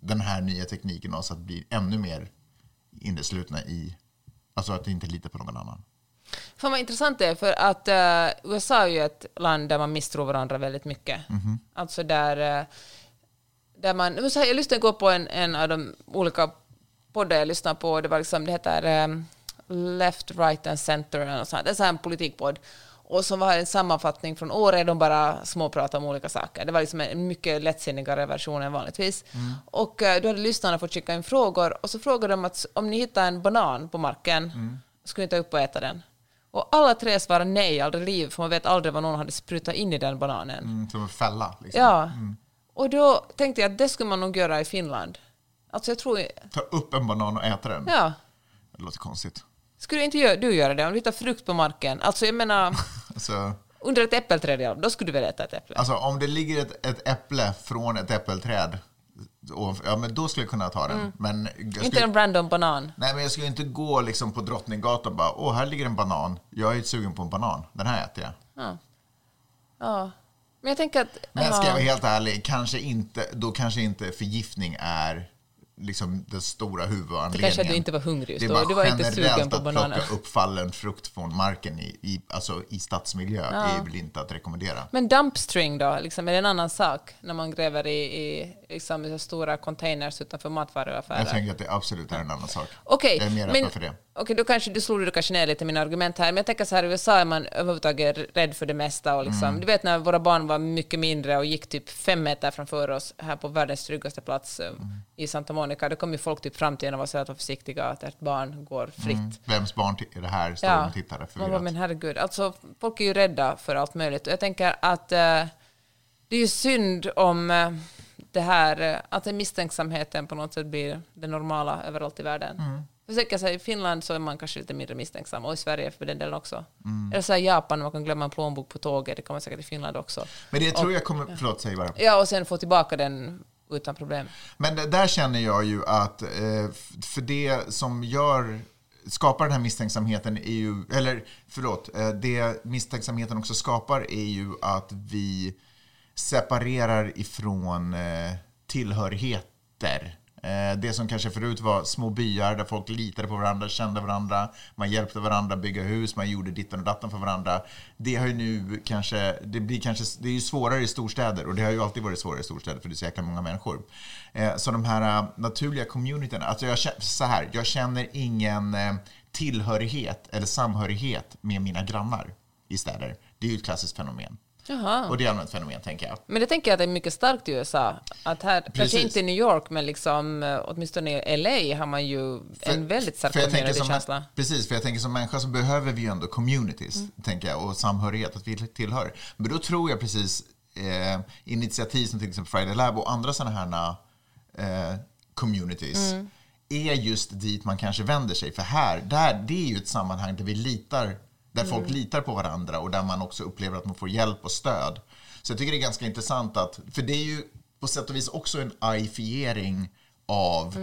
den här nya tekniken oss att bli ännu mer inneslutna i, alltså att inte lita på någon annan. Fan vad intressant det är, för att eh, USA är ju ett land där man misstror varandra väldigt mycket. Alltså där, eh, där man... men Så här, jag lyssnade igår på en, en av de olika poddar jag lyssnar på, det var liksom, det heter eh, Left, Right and Center, eller något sånt. det är så här en politikpodd. Och som var en sammanfattning från året, de bara småpratade om olika saker. Det var liksom en mycket lättsinnigare version än vanligtvis. Och eh, då hade lyssnarna fått skicka in frågor, och så frågade de att om ni hittar en banan på marken, skulle ni ta upp och äta den? Och alla tre svarade nej, aldrig liv, för man vet aldrig vad någon hade sprutat in i den bananen. Mm, som en fälla. Liksom. Ja. Och då tänkte jag att det skulle man nog göra i Finland. Alltså jag tror... Ta upp en banan och äta den. Ja. Det låter konstigt. Skulle inte du göra det om du hittar frukt på marken? Alltså jag menar, Alltså, under ett äppelträd, ja, då skulle du väl äta ett äpple? alltså om det ligger ett, ett äpple från ett äppelträd, ja, men då skulle jag kunna ta den. Men jag inte skulle, en random banan. nej, men jag skulle inte gå liksom på Drottninggatan och bara, åh, här ligger en banan. Jag är sugen på en banan. Den här äter jag. Ja. Men jag tänker att... Men ska jag ja. vara helt ärlig, kanske inte, då kanske inte förgiftning är liksom den stora huvudanledningen. Det kanske att du inte var hungrig just Det då. Du var inte sugen på att bananer. plocka upp fallen frukt från marken i, i, alltså i stadsmiljö är väl inte att rekommendera. Men dumpstring då, liksom, är det en annan sak när man gräver i, i liksom, stora containers utanför matvaruaffärer? Jag tänker att det absolut är en annan sak. Okej, jag är mer men, för det. okej, då kanske du slog du kanske ner lite mina argument här, men jag tänker så här, i USA är man överhuvudtaget rädd för det mesta och liksom, Mm. du vet när våra barn var mycket mindre och gick typ fem meter framför oss här på världens tryggaste plats eh, Mm. i Santa Monica, då kom ju folk typ fram till en och var så att vara försiktiga att ett barn går fritt. Mm. Vems barn är det här? Står de och tittar man bara, förvirrat. men herregud, alltså folk är ju rädda för allt möjligt. Och jag tänker att eh, det är ju synd om eh, det här, eh, att misstänksamheten på något sätt blir det normala överallt i världen. Mm. Så här, I Finland så är man kanske lite mindre misstänksam, och i Sverige för den delen också. Mm. Eller så här, Japan, man kan glömma en plånbok på tåget, det kan man säkert i Finland också. Men det tror jag kommer... Förlåt, säg bara. Ja, och sen få tillbaka den utan problem. Men det- där känner jag ju att eh, för det som gör skapar den här misstänksamheten är ju, eller förlåt, eh, det misstänksamheten också skapar är ju att vi separerar ifrån eh, tillhörigheter. Eh, det som kanske förut var små byar där folk litade på varandra, kände varandra, man hjälpte varandra bygga hus, man gjorde ditten och datten för varandra. Det har ju nu kanske, det blir kanske, det är ju svårare i storstäder och det har ju alltid varit svårare i storstäder för det är så jäkla många människor. Eh, så de här eh, naturliga communityna, alltså jag, känner- så här, jag känner ingen eh, tillhörighet eller samhörighet med mina grannar i städer. Det är ju ett klassiskt fenomen. Jaha. Och det är allmänt fenomen, tänker jag. Men det tänker jag att det är mycket starkt i USA. Att här, kanske inte i New York, men liksom, eh, åtminstone i LA har man ju en väldigt stark för som, community-känsla. Precis, för jag tänker som människa så behöver vi ju ändå communities, Mm. tänker jag, och samhörighet, att vi tillhör. Men då tror jag precis eh, initiativ som till exempel Friday Lab och andra sådana här eh, communities Mm. är just dit man kanske vänder sig. För här, där, det är ju ett sammanhang där vi litar, där folk Mm. litar på varandra och där man också upplever att man får hjälp och stöd. Så jag tycker det är ganska intressant att, för det är ju på sätt och vis också en aifiering av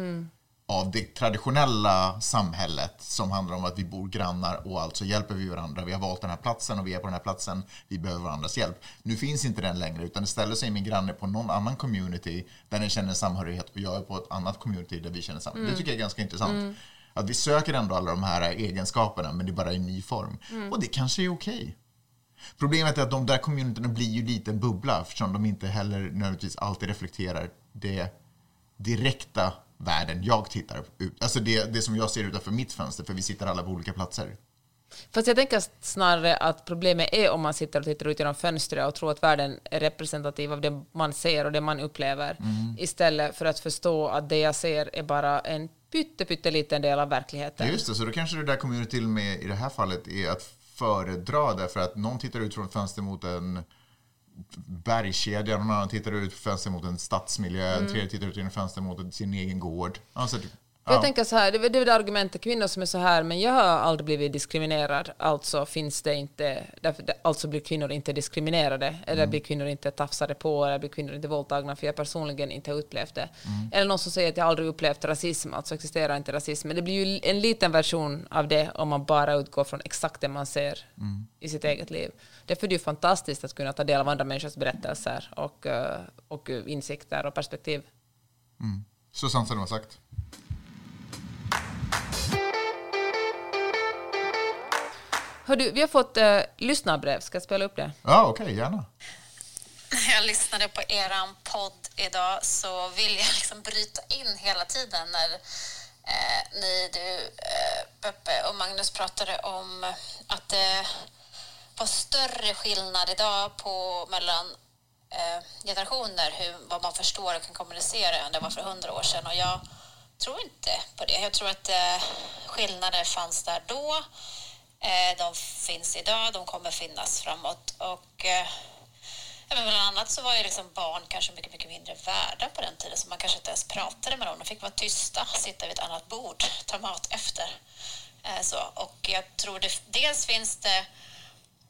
av det traditionella samhället som handlar om att vi bor grannar och alltså hjälper vi varandra. Vi har valt den här platsen och vi är på den här platsen. Vi behöver varandras hjälp. Nu finns inte den längre utan istället så är min granne på någon annan community där den känner samhörighet och jag är på ett annat community där vi känner samhörighet. Det tycker jag är ganska intressant. Att vi söker ändå alla de här egenskaperna men det är bara i ny form. Och det kanske är okej. Problemet är att de där communityna blir ju lite en bubbla eftersom de inte heller nödvändigtvis alltid reflekterar det direkta världen jag tittar ut. Alltså det, det som jag ser utanför mitt fönster, för vi sitter alla på olika platser. Fast jag tänker snarare att problemet är om man sitter och tittar ut genom fönstret och tror att världen är representativ av det man ser och det man upplever, Mm. istället för att förstå att det jag ser är bara en pytte, pytteliten del av verkligheten. Just det, så då kanske det där till och med i det här fallet är att föredra därför att någon tittar ut från ett fönster mot en bergskedja, någon annan tittar ut från fönster mot en stadsmiljö, en tredje tittar ut genom fönster mot sin egen gård. Alltså, För Jag ja. tänker så här, det är det argumentet kvinnor som är så här, men jag har aldrig blivit diskriminerad, alltså finns det inte, därför, alltså blir kvinnor inte diskriminerade, eller blir kvinnor inte tafsade på, eller blir kvinnor inte våldtagna, för jag personligen inte har upplevt det. Eller någon som säger att jag aldrig upplevt rasism, alltså existerar inte rasism, men det blir ju en liten version av det om man bara utgår från exakt det man ser i sitt eget liv. Därför är det ju fantastiskt att kunna ta del av andra människors berättelser och, eh, och insikter och perspektiv. Så sant som du har sagt. Hör du, vi har fått eh, lyssnarbrev, ska jag spela upp det? Ja, okej, gärna. När jag lyssnade på eran podd idag så vill jag liksom bryta in hela tiden när eh, ni, du, eh, Peppe och Magnus pratade om att det var större skillnad idag på mellan eh, generationer, hur, vad man förstår och kan kommunicera än det var för hundra år sedan. Och jag tror inte på det. Jag tror att eh, skillnader fanns där då. Eh, de finns idag, de kommer finnas framåt. Och eh, men bland annat så var ju liksom barn kanske mycket, mycket mindre värda på den tiden så man kanske inte ens pratade med dem. De fick vara tysta, sitta vid ett annat bord, ta mat efter. Eh, så. Och jag tror det, dels finns det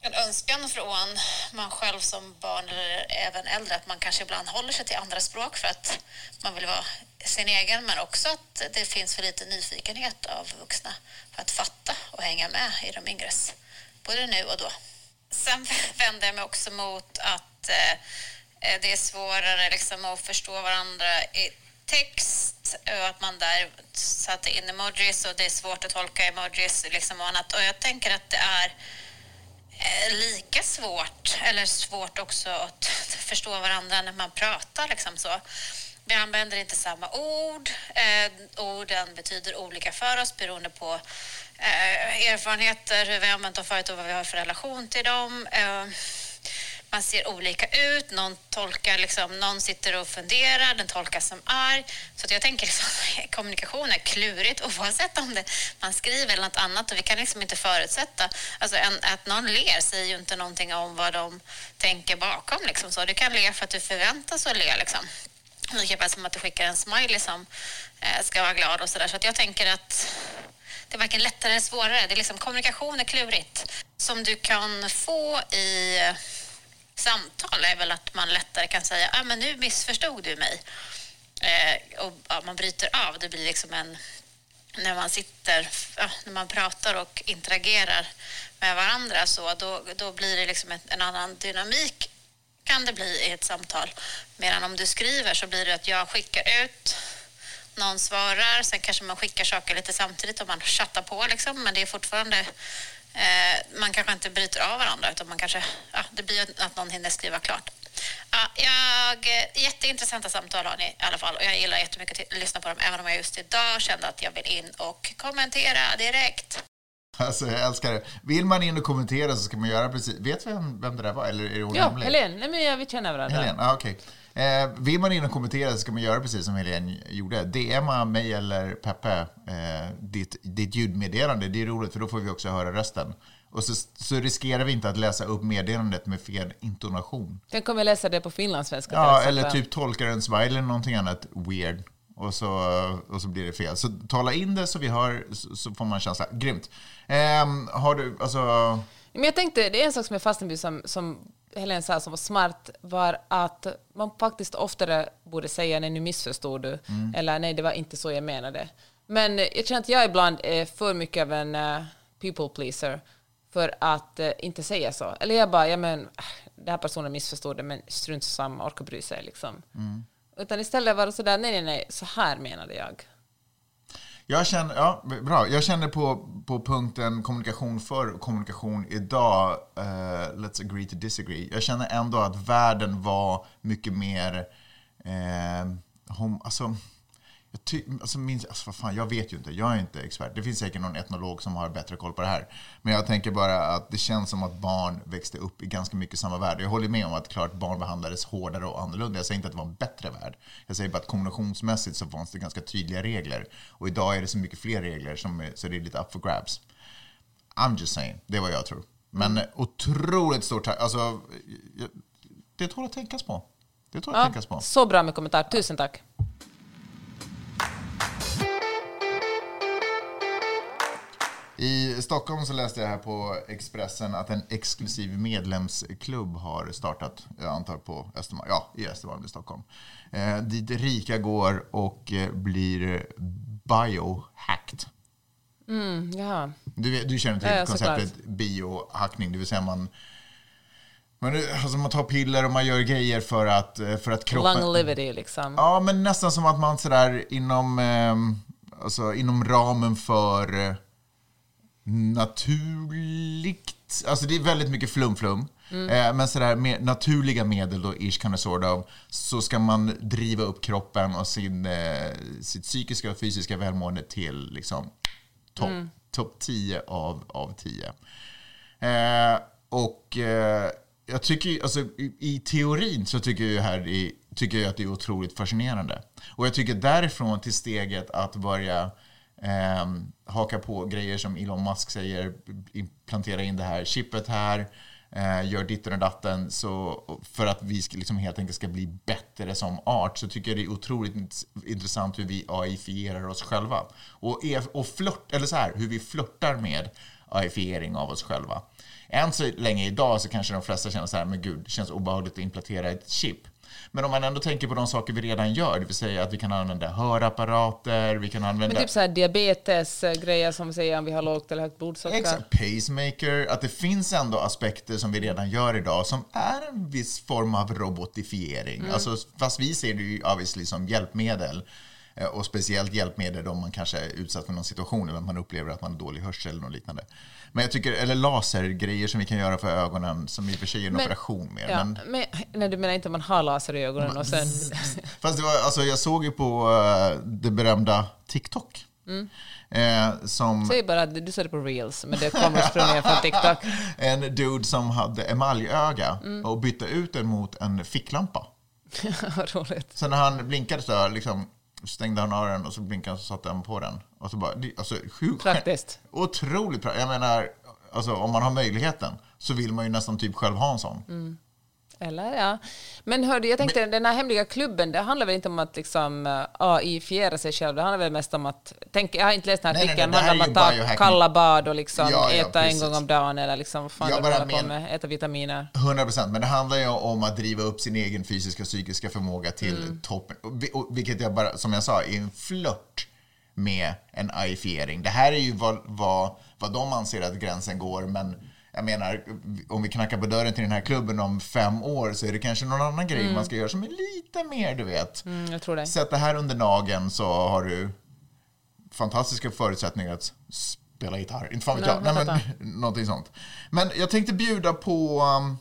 en önskan från man själv som barn eller även äldre att man kanske ibland håller sig till andra språk för att man vill vara sin egen men också att det finns för lite nyfikenhet av vuxna för att fatta och hänga med i de yngres, både nu och då. Sen vänder jag mig också mot att eh, det är svårare liksom, att förstå varandra i text och att man där satte in emojis och det är svårt att tolka emojis liksom och annat. Och jag tänker att det är Eh, lika svårt, eller svårt också att förstå varandra när man pratar liksom så. Vi använder inte samma ord. Eh, orden betyder olika för oss beroende på eh, erfarenheter, hur vi har använt dem förut och vad vi har för relation till dem. Eh, man ser olika ut, någon tolkar liksom, någon sitter och funderar, den tolkas som arg. Så att jag tänker liksom, kommunikation är klurigt oavsett om det, man skriver eller något annat och vi kan liksom inte förutsätta. Alltså en, att någon ler säger ju inte någonting om vad de tänker bakom liksom så. Du kan le för att du förväntas att le liksom. Lika väl som att du skickar en smiley som eh, ska vara glad och sådär. Så att jag tänker att det är varken lättare eller svårare. Det är liksom, kommunikation är klurigt. Som du kan få i samtal är väl att man lättare kan säga ah, men nu missförstod du mig. Eh, och ja, man bryter av. Det blir liksom en... När man sitter, ja, när man pratar och interagerar med varandra så då, då blir det liksom en, en annan dynamik kan det bli i ett samtal. Medan om du skriver så blir det att jag skickar ut någon svarar, sen kanske man skickar saker lite samtidigt och man chattar på liksom, men det är fortfarande eh, man kanske inte bryter av varandra utan man kanske, ja, det blir att någon hinner skriva klart. Ja, jag, jätteintressanta samtal har ni i alla fall och jag gillar jättemycket att lyssna på dem även om jag just idag kände att jag vill in och kommentera direkt. Alltså, jag älskar det. Vill man in och kommentera så ska man göra precis... Vet vi vem, vem det där var? Eller är det hon Ja, hemlig? Helene. Nej, men jag, vi känner varandra. Helen, ah, okej. Eh, vill man in och kommentera så ska man göra precis som Helene gjorde. DMa mig eller Peppe eh, ditt, ditt ljudmeddelande. Det är roligt för då får vi också höra rösten. Och så, så riskerar vi inte att läsa upp meddelandet med fel intonation. Sen kommer läsa det på finlandssvenska. Ja, eller typ tolkar en smile eller någonting annat weird. Och så, och så blir det fel. Så tala in det så vi hör, så, så får man känsla. Grymt. Ehm, har du, alltså... Men jag tänkte, det är en sak som jag fastnade vid som, som Helene sa som var smart, var att man faktiskt oftare borde säga nej nu missförstod du, eller nej det var inte så jag menade. Men jag känner att jag ibland är för mycket av en eh, people pleaser för att eh, inte säga så. Eller jag bara, ja men äh, den här personen missförstod det, men strunt samma, orka bry sig liksom. Utan istället var det sådär, nej nej nej, så här menade jag. Jag känner, ja, bra. Jag känner på, på punkten kommunikation förr och kommunikation idag, uh, let's agree to disagree. Jag känner ändå att världen var mycket mer, eh, hom, alltså, jag, ty, alltså, min, alltså vad fan, jag vet ju inte, jag är inte expert. Det finns säkert någon etnolog som har bättre koll på det här. Men jag tänker bara att det känns som att barn växte upp i ganska mycket samma värld. Jag håller med om att klart barn behandlades hårdare och annorlunda. Jag säger inte att det var en bättre värld. Jag säger bara att kommunikationsmässigt så fanns det ganska tydliga regler. Och idag är det så mycket fler regler som är, så det är lite up for grabs. I'm just saying, det är vad jag tror. Men otroligt stort tack. Alltså, det tål att tänkas på. Det tål att Ja, tänkas på. så bra med kommentar, tusen tack. I Stockholm så läste jag här på Expressen att en exklusiv medlemsklubb har startat, jag antar på Östermalm, ja, i Östermalm i Stockholm. Eh, dit rika går och eh, blir biohacked. Mm, ja. Du, du känner till Ja, konceptet biohackning, det vill säga man man, alltså man tar piller och man gör grejer för att, eh, för att kroppen... Longevity liksom. Ja, men nästan som att man sådär inom, eh, alltså, inom ramen för naturligt, alltså det är väldigt mycket flum-flum. Eh, men sådär med naturliga medel då, ish kind of sort of, så ska man driva upp kroppen och sin, eh, sitt psykiska och fysiska välmående till liksom topp top 10 av, av 10. Eh, och eh, jag tycker, alltså, i, i teorin så tycker jag, här i, tycker jag att det är otroligt fascinerande. Och jag tycker därifrån till steget att börja Eh, haka på grejer som Elon Musk säger, implantera in det här chippet här, eh, gör ditten och datten. Så för att vi ska, liksom helt enkelt ska bli bättre som art så tycker jag det är otroligt intressant hur vi AI-fierar oss själva. Och, och flört, eller så här, hur vi flörtar med AI-fiering av oss själva. Än så länge idag så kanske de flesta känner så här, men gud, det känns obehagligt att implantera ett chip. Men om man ändå tänker på de saker vi redan gör, det vill säga att vi kan använda hörapparater, vi kan använda... Men typ så här diabetes-grejer som säger om vi har lågt eller högt blodsocker. Exakt, pacemaker, att det finns ändå aspekter som vi redan gör idag som är en viss form av robotifiering. Alltså, fast vi ser det ju obviously som hjälpmedel. Eh, Och speciellt hjälpmedel om man kanske är utsatt för någon situation eller man upplever att man har dålig hörsel eller något liknande. Men jag tycker, eller lasergrejer som vi kan göra för ögonen, som i och för sig är en Men- operation mer. Ja, Men, men, nej, du menar inte att man har laser i ögonen och sen... Fast det var, alltså, jag såg ju på eh, det berömda TikTok. Eh, som Säg bara att du såg det på reels, men det kommer sprunget från TikTok. en dude som hade emaljöga Mm. och bytte ut den mot en ficklampa. Roligt. Så när han blinkade så liksom stängde han av den och så blinkade han och så satte han på den. Och så bara, alltså, hur, Praktiskt. Otroligt praktiskt. Jag menar, alltså, om man har möjligheten så vill man ju nästan typ själv ha en sån. Mm. Eller ja. Men hörde, jag tänkte den här hemliga klubben, det handlar väl inte om att liksom uh, AI-fiera sig själv, det handlar väl mest om att, tänk, jag har inte läst den här artikeln, det handlar om att ta kalla bad och liksom Ja, ja, äta en precis. gång om dagen eller liksom fan Ja, de bara på men- med, äta vitaminer. 100 procent, men det handlar ju om att driva upp sin egen fysiska och psykiska förmåga till Mm. toppen. Vilket jag bara, som jag sa, är en flört med en AI-fiering. Det här är ju vad, vad, vad de anser att gränsen går, men jag menar, om vi knackar på dörren till den här klubben om fem år så är det kanske någon annan grej man ska göra som är lite mer, du vet. Mm, jag tror det. Sätt det här under nageln så har du fantastiska förutsättningar att spela gitarr. Inte fan vet jag. Nej, men, någonting sånt. Men jag tänkte bjuda på um,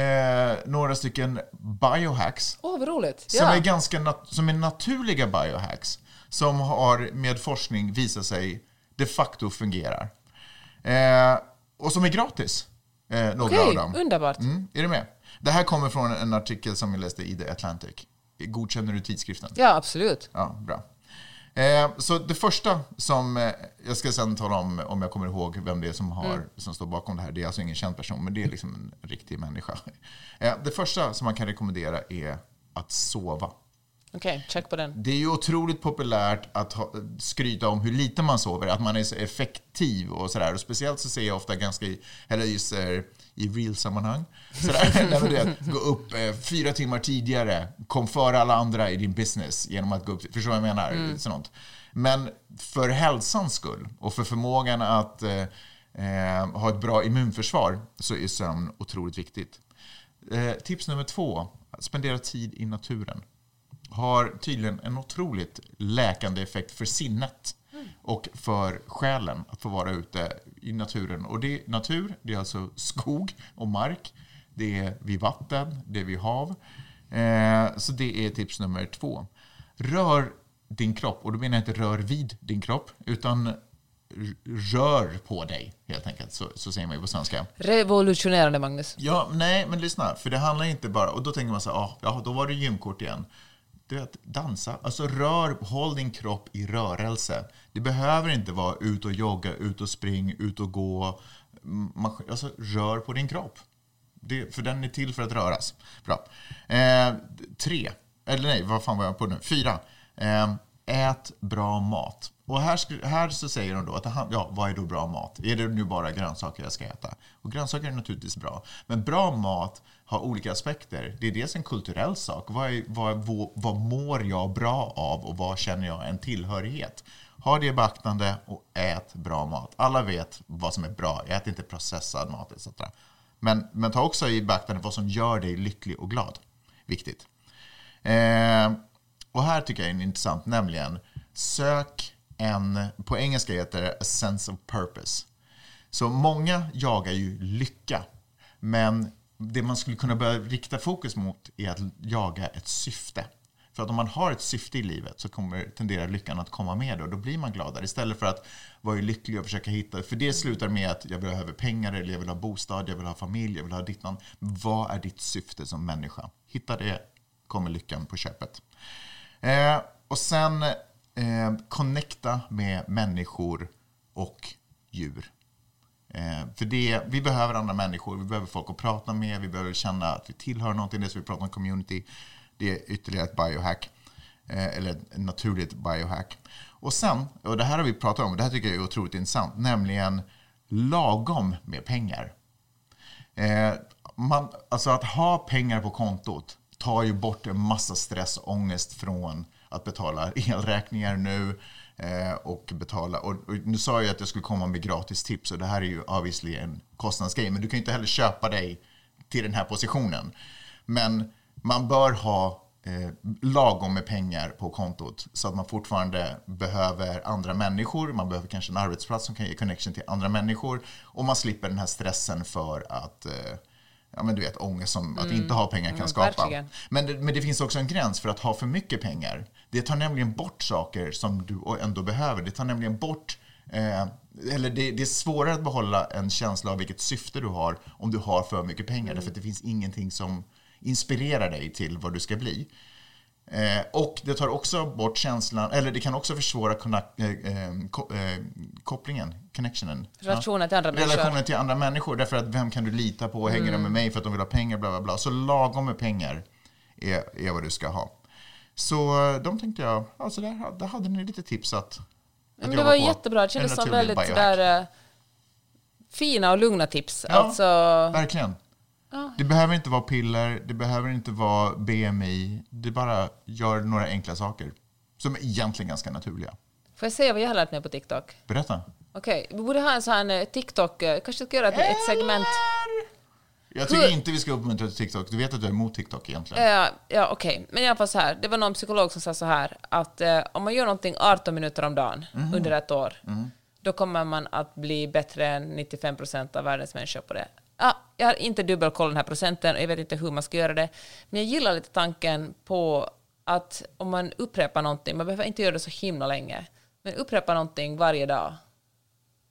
eh, några stycken biohacks Åh, vad roligt. som, Ja. är ganska som är naturliga biohacks som har med forskning visat sig de facto fungerar. Eh, och som är gratis. Eh, några Okej, av dem. underbart. Mm, är du med? Det här kommer från en artikel som jag läste i The Atlantic. Godkänner du tidskriften? Ja, absolut. Ja, bra. Eh, så det första som eh, jag ska sen tala om, om jag kommer ihåg vem det är som, har, som står bakom det här. Det är alltså ingen känd person, men det är liksom en riktig människa. Eh, det första som man kan rekommendera är att sova. Okej, check på den. Det är ju otroligt populärt att ha, skryta om hur lite man sover, att man är så effektiv och sådär. Och speciellt så ser jag ofta ganska, eller just i real-sammanhang, gå upp eh, fyra timmar tidigare, kom före alla andra i din business genom att gå upp, förstår vad jag menar? Sånt. Men för hälsans skull och för förmågan att eh, eh, ha ett bra immunförsvar så är sömn otroligt viktigt. Eh, tips nummer två, spendera tid i naturen har tydligen en otroligt läkande effekt för sinnet och för själen att få vara ute i naturen. Och det, natur, det är alltså skog och mark, det är vid vatten, det är vid hav. Eh, så det är tips nummer två. Rör din kropp, och då menar jag inte rör vid din kropp, utan rör på dig helt enkelt, så, så säger man ju på svenska. Revolutionerande, Magnus. Ja, nej, men lyssna. För det handlar inte bara... Och då tänker man så här, ah, ja, då var det gymkort igen. Du vet, dansa. Alltså rör, håll din kropp i rörelse. Det behöver inte vara ut och jogga, ut och spring, ut och gå. Alltså rör på din kropp. Det, för den är till för att röras. Bra. Eh, tre. Eller nej, vad fan var jag på nu? Fyra. Eh, ät bra mat. Och här, här så säger de då att ja, vad är då bra mat? Är det nu bara grönsaker jag ska äta? Och grönsaker är naturligtvis bra. Men bra mat har olika aspekter. Det är dels en kulturell sak. Vad, är, vad, vad, vad mår jag bra av och vad känner jag en tillhörighet? Ha det i beaktande och ät bra mat. Alla vet vad som är bra. Ät inte processad mat etc. Men, men ta också i beaktande vad som gör dig lycklig och glad. Viktigt. Eh, och här tycker jag är intressant, nämligen sök en, på engelska heter det a sense of purpose. Så många jagar ju lycka, men det man skulle kunna börja rikta fokus mot är att jaga ett syfte. För att om man har ett syfte i livet så kommer, tenderar lyckan att komma med och då blir man gladare. Istället för att vara lycklig och försöka hitta, för det slutar med att jag behöver pengar, eller jag vill ha bostad, jag vill ha familj, jag vill ha ditt namn. Vad är ditt syfte som människa? Hitta det, kommer lyckan på köpet. Eh, och sen eh, connecta med människor och djur. Eh, för det, vi behöver andra människor, vi behöver folk att prata med, vi behöver känna att vi tillhör någonting, det som vi pratar om community. Det är ytterligare ett biohack, eh, eller ett naturligt biohack. Och sen, och det här har vi pratat om, och det här tycker jag är otroligt intressant, nämligen lagom med pengar. Eh, man, alltså att ha pengar på kontot tar ju bort en massa stress och ångest från att betala elräkningar nu Eh, och betala. Och, och nu sa jag att jag skulle komma med gratis tips och det här är ju obviously en kostnadsgrej. Men du kan ju inte heller köpa dig till den här positionen. Men man bör ha eh, lagom med pengar på kontot så att man fortfarande behöver andra människor. Man behöver kanske en arbetsplats som kan ge connection till andra människor och man slipper den här stressen för att eh, Ja, men du vet, ångest som att inte ha pengar kan Mm, skapa. Men det, men det finns också en gräns för att ha för mycket pengar. Det tar nämligen bort saker som du ändå behöver. Det tar nämligen bort Eh, eller det, det är svårare att behålla en känsla av vilket syfte du har om du har för mycket pengar. Därför att det finns ingenting som inspirerar dig till vad du ska bli. Eh, och det tar också bort känslan, eller det kan också försvåra connect, eh, eh, ko, eh, kopplingen, connectionen. Relationen till andra människor. Relationen till andra människor. Därför att vem kan du lita på? Hänger Mm. de med mig för att de vill ha pengar? Bla, bla, bla. Så lagom med pengar är, är vad du ska ha. Så eh, de tänkte jag, alltså där, där hade ni lite tips att, att Men det var jättebra. Det kändes som väldigt biohack. sådär, eh, fina och lugna tips. Ja. Alltså, Verkligen. Det behöver inte vara piller, det behöver inte vara BMI. Det bara gör några enkla saker. Som är egentligen ganska naturliga. får jag säga vad jag har lärt mig på TikTok? Berätta. Okej, vi borde ha en sån här eh, TikTok, eh, kanske ska göra ett, ett segment. Jag tycker Hur- inte vi ska uppmuntra till TikTok. Du vet att du är emot TikTok egentligen. Ja, ja okej. Men i alla fall så här. Det var någon psykolog som sa så här att eh, om man gör någonting 18 minuter om dagen Mhm. under ett år, Mm. då kommer man att bli bättre än 95 procent av världens människor på det. Ja, jag har inte dubbelkollat den här procenten och jag vet inte hur man ska göra det. Men jag gillar lite tanken på att om man upprepar någonting, man behöver inte göra det så himla länge, men upprepa någonting varje dag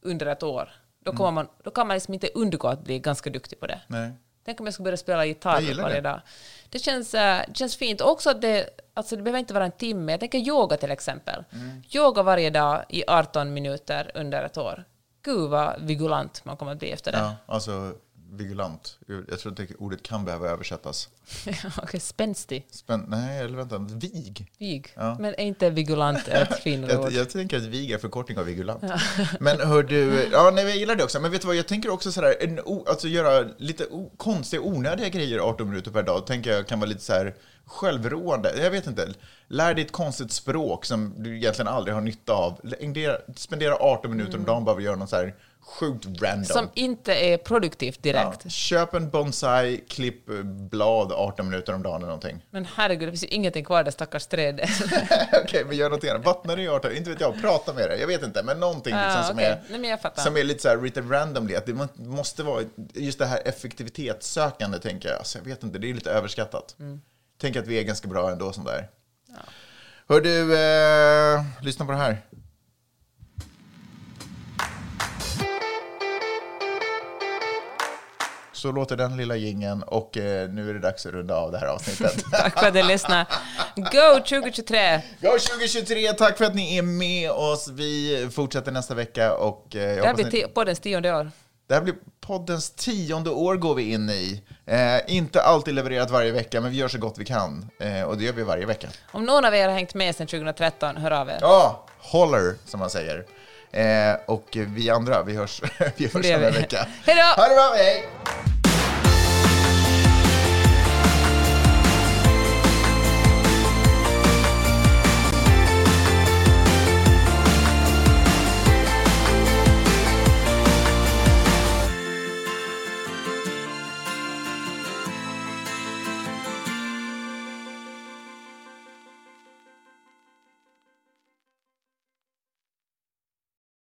under ett år, då, Mm. kommer man, då kan man liksom inte undgå att bli ganska duktig på det. Nej. Tänk om jag skulle börja spela gitarr varje det. dag. Det känns, eh, det känns fint. Också att det, alltså det behöver inte vara en timme. Jag tänker yoga till exempel. Mm. Yoga varje dag i 18 minuter under ett år. Gud vad vigulant man kommer att bli efter det. Ja, alltså vigilant. Jag tror att ordet kan behöva översättas. Okej, spänstig. Spänn... Nej, eller vänta. Vig. Vig. Ja. Men är inte vigulant ett finare Jag, ord? jag tänker att vig är förkortning av vigulant. Men hör du, ja nej, jag gillar det också. Men vet du vad, jag tänker också sådär, en, alltså göra lite konstiga, onödiga grejer 18 minuter per dag, tänker jag kan vara lite så här självråande. Jag vet inte. Lär dig ett konstigt språk som du egentligen aldrig har nytta av. Spendera, spendera 18 minuter om dagen bara för att göra något så här sjukt random. Mm. Som inte är produktivt direkt. Ja, köp en bonsai, klipp blad 18 minuter om dagen eller någonting. Men herregud, det finns ju ingenting kvar där stackars trädet. Okej, men gör någonting annat. Vattna det i 18, inte vet jag, prata med det. Jag vet inte, men någonting liksom Ah, som, är, Nej, som är lite så här lite randomly. Att det må- måste vara just det här effektivitetssökande, tänker jag. Alltså, jag vet inte, det är lite överskattat. Mm. Tänk att vi är ganska bra ändå som där. Hör du, eh, lyssna på det här. Så låter den lilla gingen och eh, nu är det dags att runda av det här avsnittet. Tack för att du lyssnade. Go 2023! Ja, 2023, tack för att ni är med oss. Vi fortsätter nästa vecka och eh, jag Det här blir ni... poddens tionde år. Det här blir poddens tionde år går vi in i. Eh, inte alltid levererat varje vecka, men vi gör så gott vi kan. Eh, och det gör vi varje vecka. Om någon av er har hängt med sedan 2013, hör av er. Ja, holler, som man säger. Eh, och vi andra, vi hörs, vi hörs om en vecka. Hej då! Ha det bra, hej!